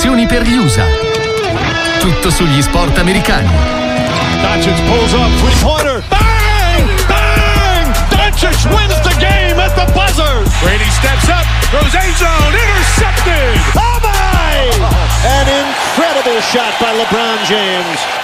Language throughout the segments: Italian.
istruzioni per gli USA. Tutto sugli sport americani. Doncic pulls up, three-pointer. Bang! Bang! Doncic wins the game at the buzzer. Brady steps up, goes end zone, intercepted. Oh my! An incredible shot by LeBron James.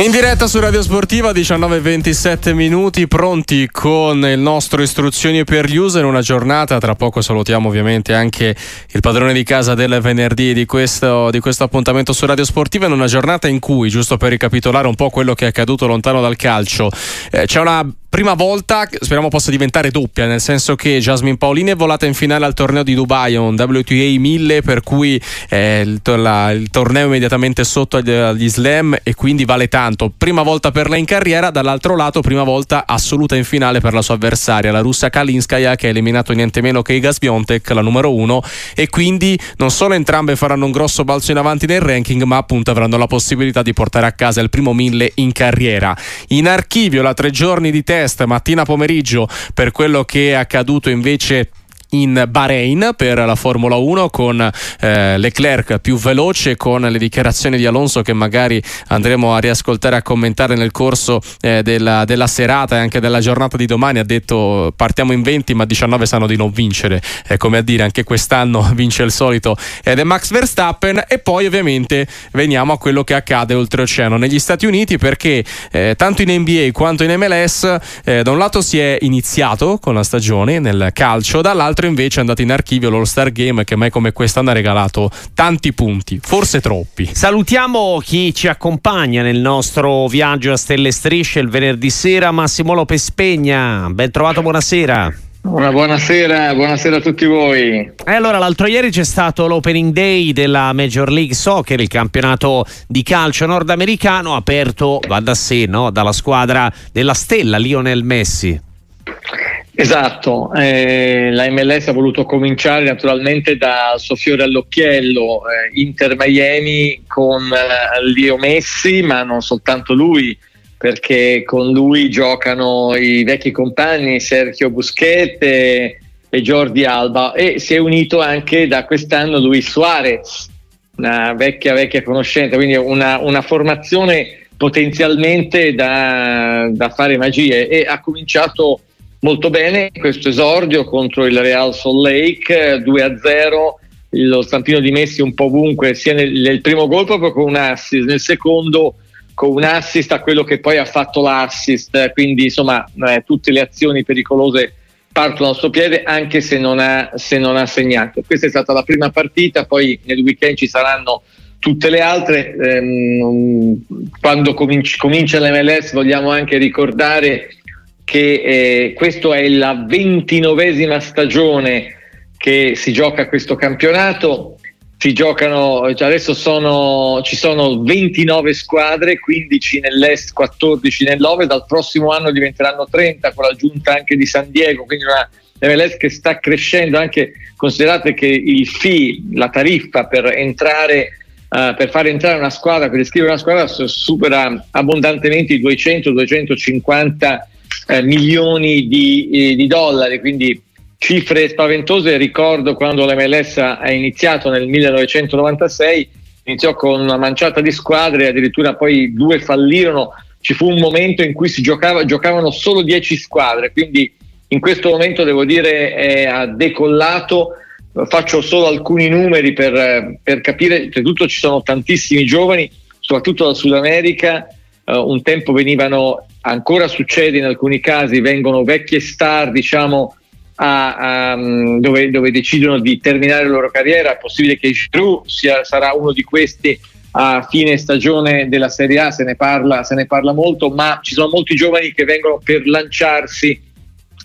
In diretta su Radio Sportiva 19-27 minuti pronti con il nostro istruzioni per gli user una giornata tra poco salutiamo ovviamente anche il padrone di casa del venerdì di questo, di questo appuntamento su Radio Sportiva in una giornata in cui giusto per ricapitolare un po' quello che è accaduto lontano dal calcio eh, c'è una prima volta, speriamo possa diventare doppia, nel senso che Jasmine Paolini è volata in finale al torneo di Dubai, un WTA 1000, per cui eh, il, la, il, torneo è immediatamente sotto agli, agli, slam e quindi vale tanto. Prima volta per lei in carriera, dall'altro lato prima volta assoluta in finale per la sua avversaria, la russa Kalinskaya che ha eliminato niente meno che Iga Swiatek, la numero uno, e quindi non solo entrambe faranno un grosso balzo in avanti nel ranking, ma appunto avranno la possibilità di portare a casa il primo 1000 in carriera. In archivio la tre giorni di test test mattina pomeriggio per quello che è accaduto invece in Bahrain per la Formula 1 con eh, Leclerc più veloce con le dichiarazioni di Alonso che magari andremo a riascoltare e a commentare nel corso eh, della, della, serata e anche della giornata di domani. Ha detto partiamo in 20 ma 19 sanno di non vincere è come a dire anche quest'anno vince il solito ed è Max Verstappen. E poi ovviamente veniamo a quello che accade oltreoceano. Negli Stati Uniti perché eh, tanto in NBA quanto in MLS eh, da un lato si è iniziato con la stagione nel calcio dall'altro l'altro invece è andato in archivio l'All Star Game che mai come quest'anno ha regalato tanti punti, forse troppi. Salutiamo chi ci accompagna nel nostro viaggio a Stelle Strisce il venerdì sera, Massimo Lopez Pegna. Ben trovato, buonasera. Una buonasera, buonasera a tutti voi. E allora, l'altro ieri c'è stato l'opening day della Major League Soccer, il campionato di calcio nordamericano, aperto, va da sé, no? dalla squadra della stella Lionel Messi. Esatto, eh, la MLS ha voluto cominciare naturalmente dal suo fiore all'occhiello, eh, Inter Miami con eh, Leo Messi, ma non soltanto lui, perché con lui giocano i vecchi compagni Sergio Busquets e, Jordi Alba. E si è unito anche da quest'anno Luis Suarez, una vecchia vecchia conoscenza, quindi una, una formazione potenzialmente da, da fare magie. E ha cominciato molto bene questo esordio contro il Real Salt Lake 2-0 lo stampino di Messi un po' ovunque sia nel, nel, primo gol proprio con un assist nel secondo con un assist a quello che poi ha fatto l'assist. Quindi insomma eh, tutte le azioni pericolose partono al suo piede anche se non, ha, se non ha segnato. Questa è stata la prima partita poi nel weekend ci saranno tutte le altre. Ehm, quando cominci, comincia l'MLS vogliamo anche ricordare che eh, questa è la ventinovesima stagione che si gioca questo campionato. Si giocano, cioè adesso sono, ci sono 29 squadre, 15 nell'est, 14 nell'ovest, dal prossimo anno diventeranno 30 con l'aggiunta anche di San Diego, quindi una MLS che sta crescendo anche considerate che il fee, la tariffa per entrare Uh, per fare entrare una squadra, per iscrivere una squadra supera abbondantemente i 200-250 eh, milioni di, eh, di, dollari, quindi cifre spaventose. Ricordo quando l'MLS ha iniziato nel 1996, iniziò con una manciata di squadre, addirittura poi due fallirono. Ci fu un momento in cui si giocava, giocavano solo 10 squadre, quindi in questo momento devo dire è, ha decollato. Faccio solo alcuni numeri per, per capire, innanzitutto ci sono tantissimi giovani, soprattutto dal Sud America, un tempo venivano ancora succede in alcuni casi, vengono vecchie star, diciamo, a, a, dove, dove, decidono di terminare la loro carriera. È possibile che Giroud sia, sarà uno di questi a fine stagione della Serie A, se ne, parla, se ne parla molto, ma ci sono molti giovani che vengono per lanciarsi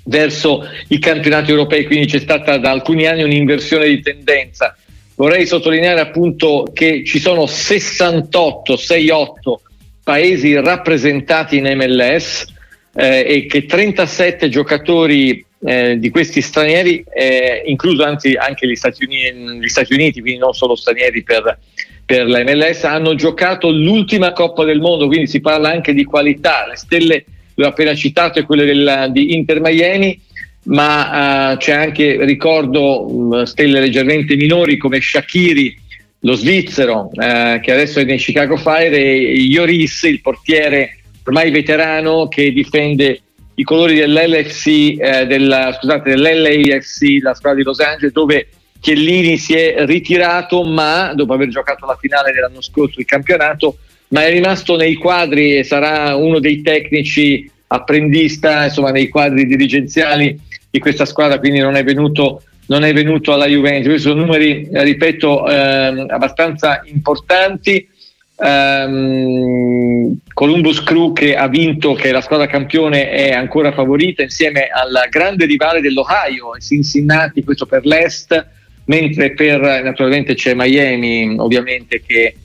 verso i campionati europei, quindi c'è stata da alcuni anni un'inversione di tendenza. Vorrei sottolineare appunto che ci sono 68, 68 paesi rappresentati in MLS eh, e che 37 giocatori eh, di questi stranieri, eh, incluso anzi anche gli Stati, Uniti, gli Stati, Uniti, quindi non solo stranieri per, per la MLS, hanno giocato l'ultima Coppa del Mondo, quindi si parla anche di qualità. Le stelle, l'ho appena citato, è quelle del, di Inter Miami. ma uh, c'è anche, ricordo, stelle leggermente minori come Shakiri, lo svizzero, uh, che adesso è nei Chicago Fire, e Ioris, il portiere ormai veterano che difende i colori dell'LFC, della, scusate, dell'LAFC, la squadra di Los Angeles, dove Chiellini si è ritirato, ma dopo aver giocato la finale dell'anno scorso il campionato, ma è rimasto nei quadri e sarà uno dei tecnici apprendista, insomma, nei quadri dirigenziali di questa squadra, quindi non è venuto, non è venuto alla Juventus. Questi sono numeri, ripeto, ehm, abbastanza importanti. Um, Columbus Crew che ha vinto, che la squadra campione, è ancora favorita insieme al grande rivale dell'Ohio, Cincinnati, questo per l'Est, mentre per naturalmente c'è Miami, ovviamente che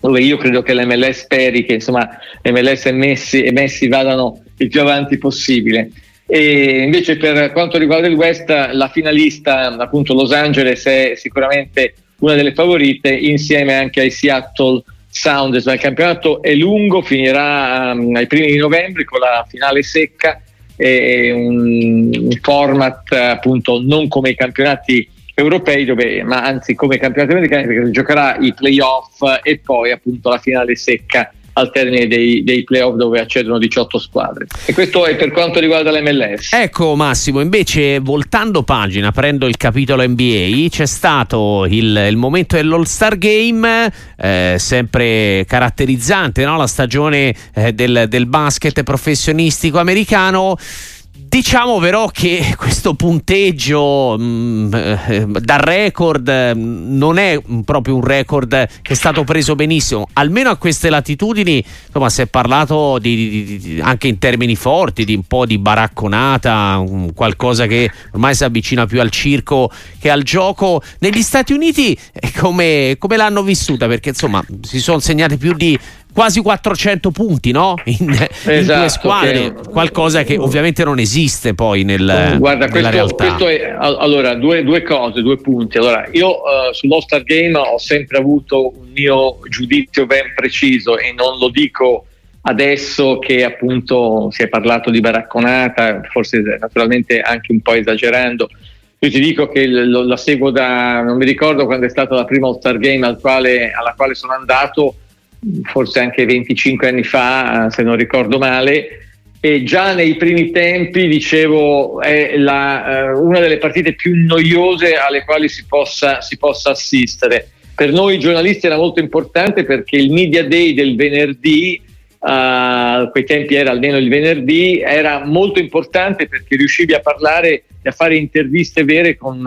dove io credo che l'MLS speri che insomma l'MLS e Messi, e Messi vadano il più avanti possibile. E invece per quanto riguarda il West, la finalista, appunto Los Angeles, è sicuramente una delle favorite insieme anche ai Seattle Sounders. Il campionato è lungo, finirà um, ai primi di novembre con la finale secca e un, format appunto non come i campionati europei, dove, ma anzi come campionati americani, perché giocherà i playoff e poi appunto la finale secca al termine dei, dei, playoff dove accedono 18 squadre. E questo è per quanto riguarda l'MLS. Ecco Massimo, invece voltando pagina, prendo il capitolo NBA, c'è stato il, il momento dell'All Star Game, eh, sempre caratterizzante, no? la stagione eh, del, del basket professionistico americano. Diciamo però che questo punteggio mh, mm, eh, da record mm, non è proprio un record che è stato preso benissimo, almeno a queste latitudini insomma si è parlato di, di, di, anche in termini forti di un po' di baracconata, qualcosa che ormai si avvicina più al circo che al gioco. Negli Stati Uniti eh, come, come l'hanno vissuta? Perché insomma si sono segnati più di quasi 400 punti no? in, esatto, in due squadre, che, qualcosa che ovviamente non esiste poi nel, guarda, nella questo, realtà. Questo è, allora, due, due, cose, due punti. Allora, io uh, sull'All-Star Game ho sempre avuto un mio giudizio ben preciso e non lo dico adesso che appunto si è parlato di baracconata, forse naturalmente anche un po' esagerando. Io ti dico che lo, la seguo da, non mi ricordo quando è stata la prima All-Star Game al quale, alla quale sono andato, forse anche 25 anni fa, se non ricordo male, e già nei primi tempi, dicevo, è la, uh, una delle partite più noiose alle quali si possa, si possa, assistere. Per noi giornalisti era molto importante perché il Media Day del venerdì, uh, a quei tempi era almeno il venerdì, era molto importante perché riuscivi a parlare e a fare interviste vere con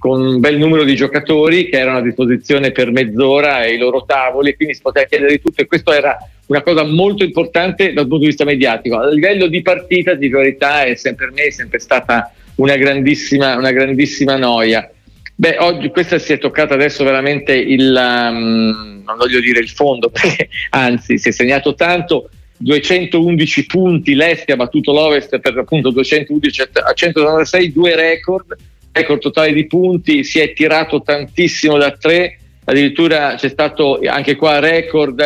con un bel numero di giocatori che erano a disposizione per mezz'ora ai loro tavoli, quindi si poteva chiedere di tutto e questo era una cosa molto importante dal punto di vista mediatico. A livello di partita, di verità, è sempre, per me è sempre stata una grandissima, una grandissima noia. Beh, oggi questa si è toccata adesso veramente il, um, non voglio dire il fondo, perché anzi si è segnato tanto, 211 punti, l'Est ha battuto l'Ovest per appunto 211 a 196, due record, record totale di punti, si è tirato tantissimo da tre, addirittura c'è stato anche qua record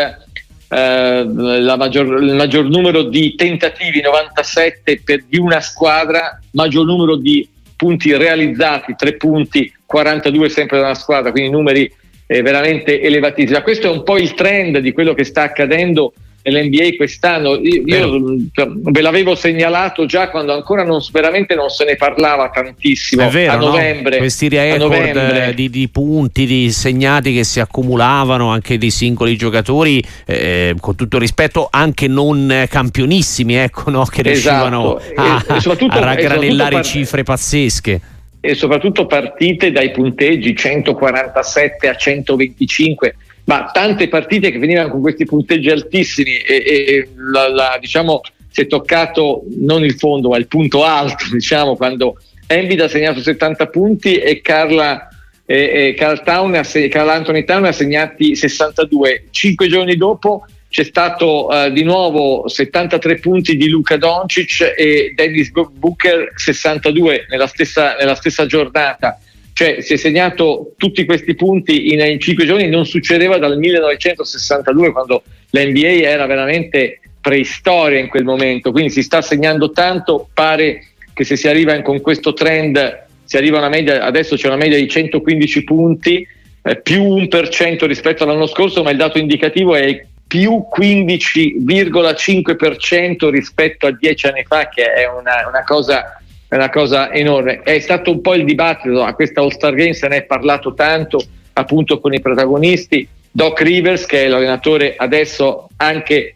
eh, maggior, il maggior numero di tentativi, 97 per, di una squadra, maggior numero di punti realizzati, 3 punti, 42 sempre da una squadra, quindi numeri eh, veramente elevatissimi. Questo è un po' il trend di quello che sta accadendo nell'NBA quest'anno. Io, io cioè, ve l'avevo segnalato già quando ancora non, veramente non se ne parlava tantissimo. È vero, a novembre. No? Questi record di, di, punti, di segnati che si accumulavano anche di singoli giocatori, eh, con tutto rispetto, anche non campionissimi, ecco, no? che riuscivano esatto. a, e, a raggranellare par- cifre pazzesche e soprattutto partite dai punteggi 147 a 125 ma tante partite che venivano con questi punteggi altissimi e, e la, la, diciamo si è toccato non il fondo ma il punto alto diciamo quando Embiid ha segnato 70 punti e Carla e, e Carl, Town, Carl Anthony Town ha segnati 62 cinque giorni dopo c'è stato uh, di nuovo 73 punti di Luca Doncic e Dennis Booker 62 nella stessa, nella stessa giornata cioè si è segnato tutti questi punti in, in cinque giorni, non succedeva dal 1962 quando l'NBA era veramente preistoria in quel momento, quindi si sta segnando tanto, pare che se si arriva con questo trend si arriva a una media, adesso c'è una media di 115 punti, eh, più 1% rispetto all'anno scorso, ma il dato indicativo è più 15,5% rispetto a dieci anni fa, che è una, una, cosa, una cosa enorme. È stato un po' il dibattito, a questa All-Star Game se ne è parlato tanto appunto con i protagonisti. Doc Rivers, che è l'allenatore adesso anche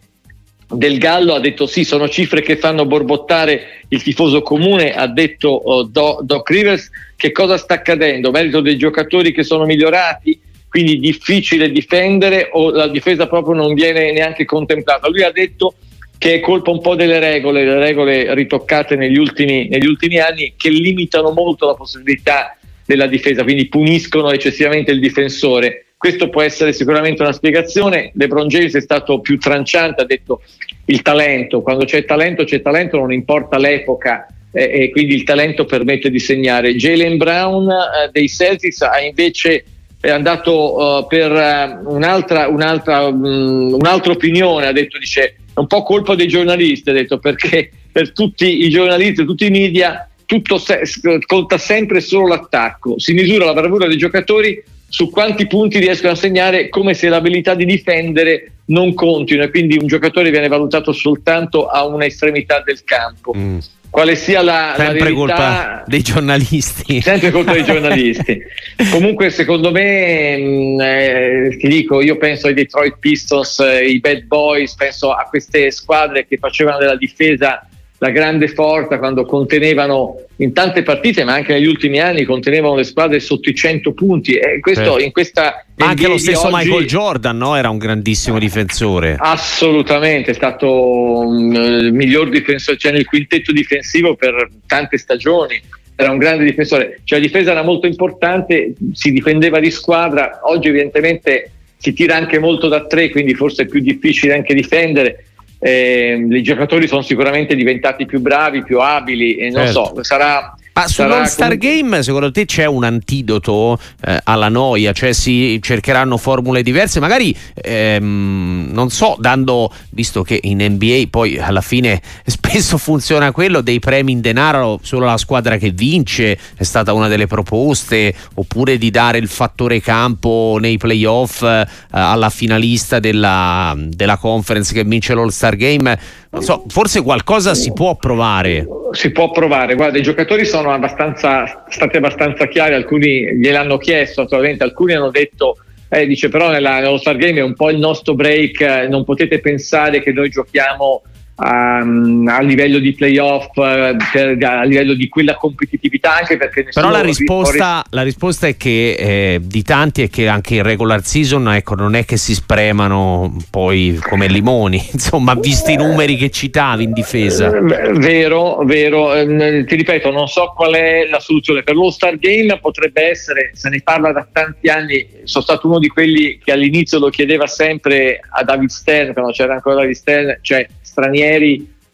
del Gallo ha detto sì, sono cifre che fanno borbottare il tifoso comune, ha detto oh, Do, Doc Rivers, che cosa sta accadendo? Merito dei giocatori che sono migliorati, quindi difficile difendere o la difesa proprio non viene neanche contemplata. Lui ha detto che è colpa un po' delle regole, le regole ritoccate negli ultimi, negli ultimi anni che limitano molto la possibilità della difesa, quindi puniscono eccessivamente il difensore questo può essere sicuramente una spiegazione. LeBron James è stato più tranciante, ha detto il talento, quando c'è talento c'è talento, non importa l'epoca eh, e quindi il talento permette di segnare. Jalen Brown eh, dei Celtics ha invece è andato uh, per uh, un'altra, un'altra, um, un'altra opinione, ha detto dice è un po' colpa dei giornalisti, ha detto perché per tutti i giornalisti, tutti i media tutto se- conta sempre solo l'attacco, si misura la bravura dei giocatori su quanti punti riescono a segnare come se l'abilità di difendere non continua e quindi un giocatore viene valutato soltanto a una estremità del campo. Mm. Quale sia la, sempre la verità, colpa dei giornalisti. Sempre colpa dei giornalisti. Comunque, secondo me, mh, mm, eh, ti dico, io penso ai Detroit Pistons, eh, i Bad Boys, penso a queste squadre che facevano della difesa la grande forza quando contenevano in tante partite, ma anche negli ultimi anni contenevano le squadre sotto i 100 punti. E questo certo. in questa anche lo stesso oggi, Michael Jordan no? era un grandissimo difensore. Assolutamente, è stato um, il miglior difensore, cioè nel quintetto difensivo per tante stagioni. Era un grande difensore, cioè la difesa era molto importante, si difendeva di squadra, oggi evidentemente si tira anche molto da tre, quindi forse è più difficile anche difendere eh, i giocatori sono sicuramente diventati più bravi, più abili e non certo. so, sarà ma sull'All-Star Game secondo te c'è un antidoto eh, alla noia? Cioè si cercheranno formule diverse? Magari, ehm, non so, dando, visto che in NBA poi alla fine spesso funziona quello, dei premi in denaro solo la squadra che vince, è stata una delle proposte, oppure di dare il fattore campo nei playoff eh, alla finalista della, della conference che vince l'All-Star Game non so, forse qualcosa si può provare. Si può provare, guarda, i giocatori sono abbastanza, stati abbastanza chiari, alcuni gliel'hanno chiesto, naturalmente, alcuni hanno detto, eh, dice però nella, nello Star Game è un po' il nostro break, eh, non potete pensare che noi giochiamo a, ehm, a, livello di playoff, eh, per, a livello di quella competitività, anche perché Però la risposta, la risposta è che eh, di tanti è che anche in regular season ecco, non è che si spremano poi come limoni, insomma, visti i numeri che citavi in difesa. Eh, vero, vero. Eh, ti ripeto, non so qual è la soluzione. Per lo Star Game potrebbe essere, se ne parla da tanti anni, sono stato uno di quelli che all'inizio lo chiedeva sempre a David Stern, quando c'era ancora David Stern, cioè stranieri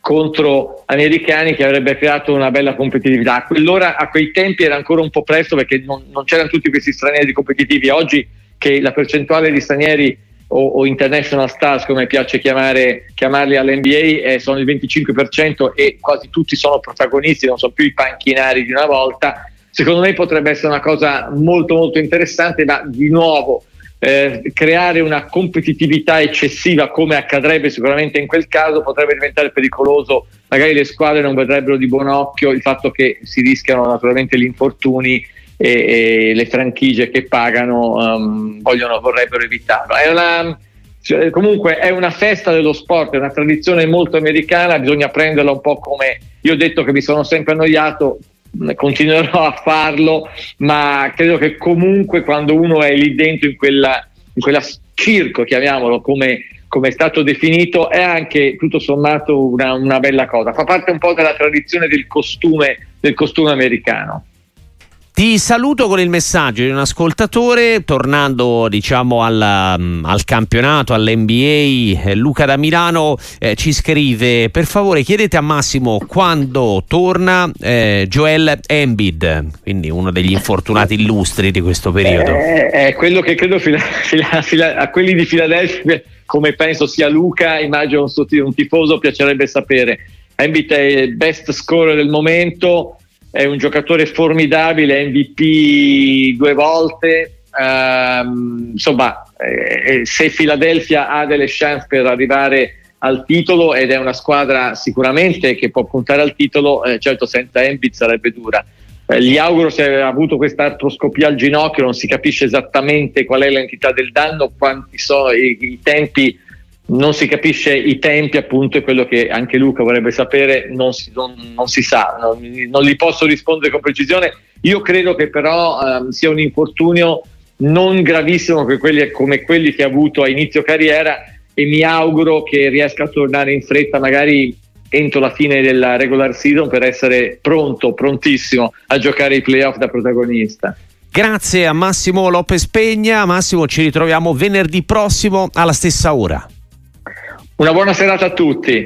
contro americani che avrebbe creato una bella competitività. A quell'ora, a quei tempi era ancora un po' presto perché non, non c'erano tutti questi stranieri competitivi. Oggi che la percentuale di stranieri o, o international stars, come piace chiamare, chiamarli all'NBA, eh, sono il 25% e quasi tutti sono protagonisti, non sono più i panchinari di una volta. Secondo me potrebbe essere una cosa molto molto interessante, ma di nuovo eh, creare una competitività eccessiva come accadrebbe sicuramente in quel caso potrebbe diventare pericoloso. Magari le squadre non vedrebbero di buon occhio il fatto che si rischiano naturalmente gli infortuni e, e le franchigie che pagano um, vogliono, vorrebbero evitarlo. È una, cioè, comunque è una festa dello sport è una tradizione molto americana bisogna prenderla un po' come io ho detto che mi sono sempre annoiato continuerò a farlo, ma credo che comunque quando uno è lì dentro in quella, in quella circo, chiamiamolo come, come, è stato definito, è anche tutto sommato una, una bella cosa. Fa parte un po' della tradizione del costume, del costume americano. Ti saluto con il messaggio di un ascoltatore, tornando diciamo al, mm, al campionato, all'NBA, eh, Luca da Milano eh, ci scrive per favore chiedete a Massimo quando torna eh, Joel Embiid, quindi uno degli infortunati illustri di questo periodo. Eh, è quello che credo fila, fila, fila, a quelli di Filadelfia, come penso sia Luca, immagino un, un tifoso, piacerebbe sapere. Embiid è il best scorer del momento, è un giocatore formidabile, MVP due volte. Um, insomma, eh, se Philadelphia ha delle chance per arrivare al titolo ed è una squadra sicuramente che può puntare al titolo, eh, certo senza Embiid sarebbe dura. Eh, gli auguro se ha avuto questa artroscopia al ginocchio, non si capisce esattamente qual è l'entità del danno, quanti sono i, i tempi, non si capisce i tempi, appunto, è quello che anche Luca vorrebbe sapere, non si, non, non si sa, non, non, gli posso rispondere con precisione. Io credo che però ehm, sia un infortunio non gravissimo quelli, come quelli che ha avuto a inizio carriera e mi auguro che riesca a tornare in fretta, magari entro la fine della regular season per essere pronto, prontissimo a giocare i playoff da protagonista. Grazie a Massimo Lopez Pegna. Massimo, ci ritroviamo venerdì prossimo alla stessa ora. Una buona serata a tutti.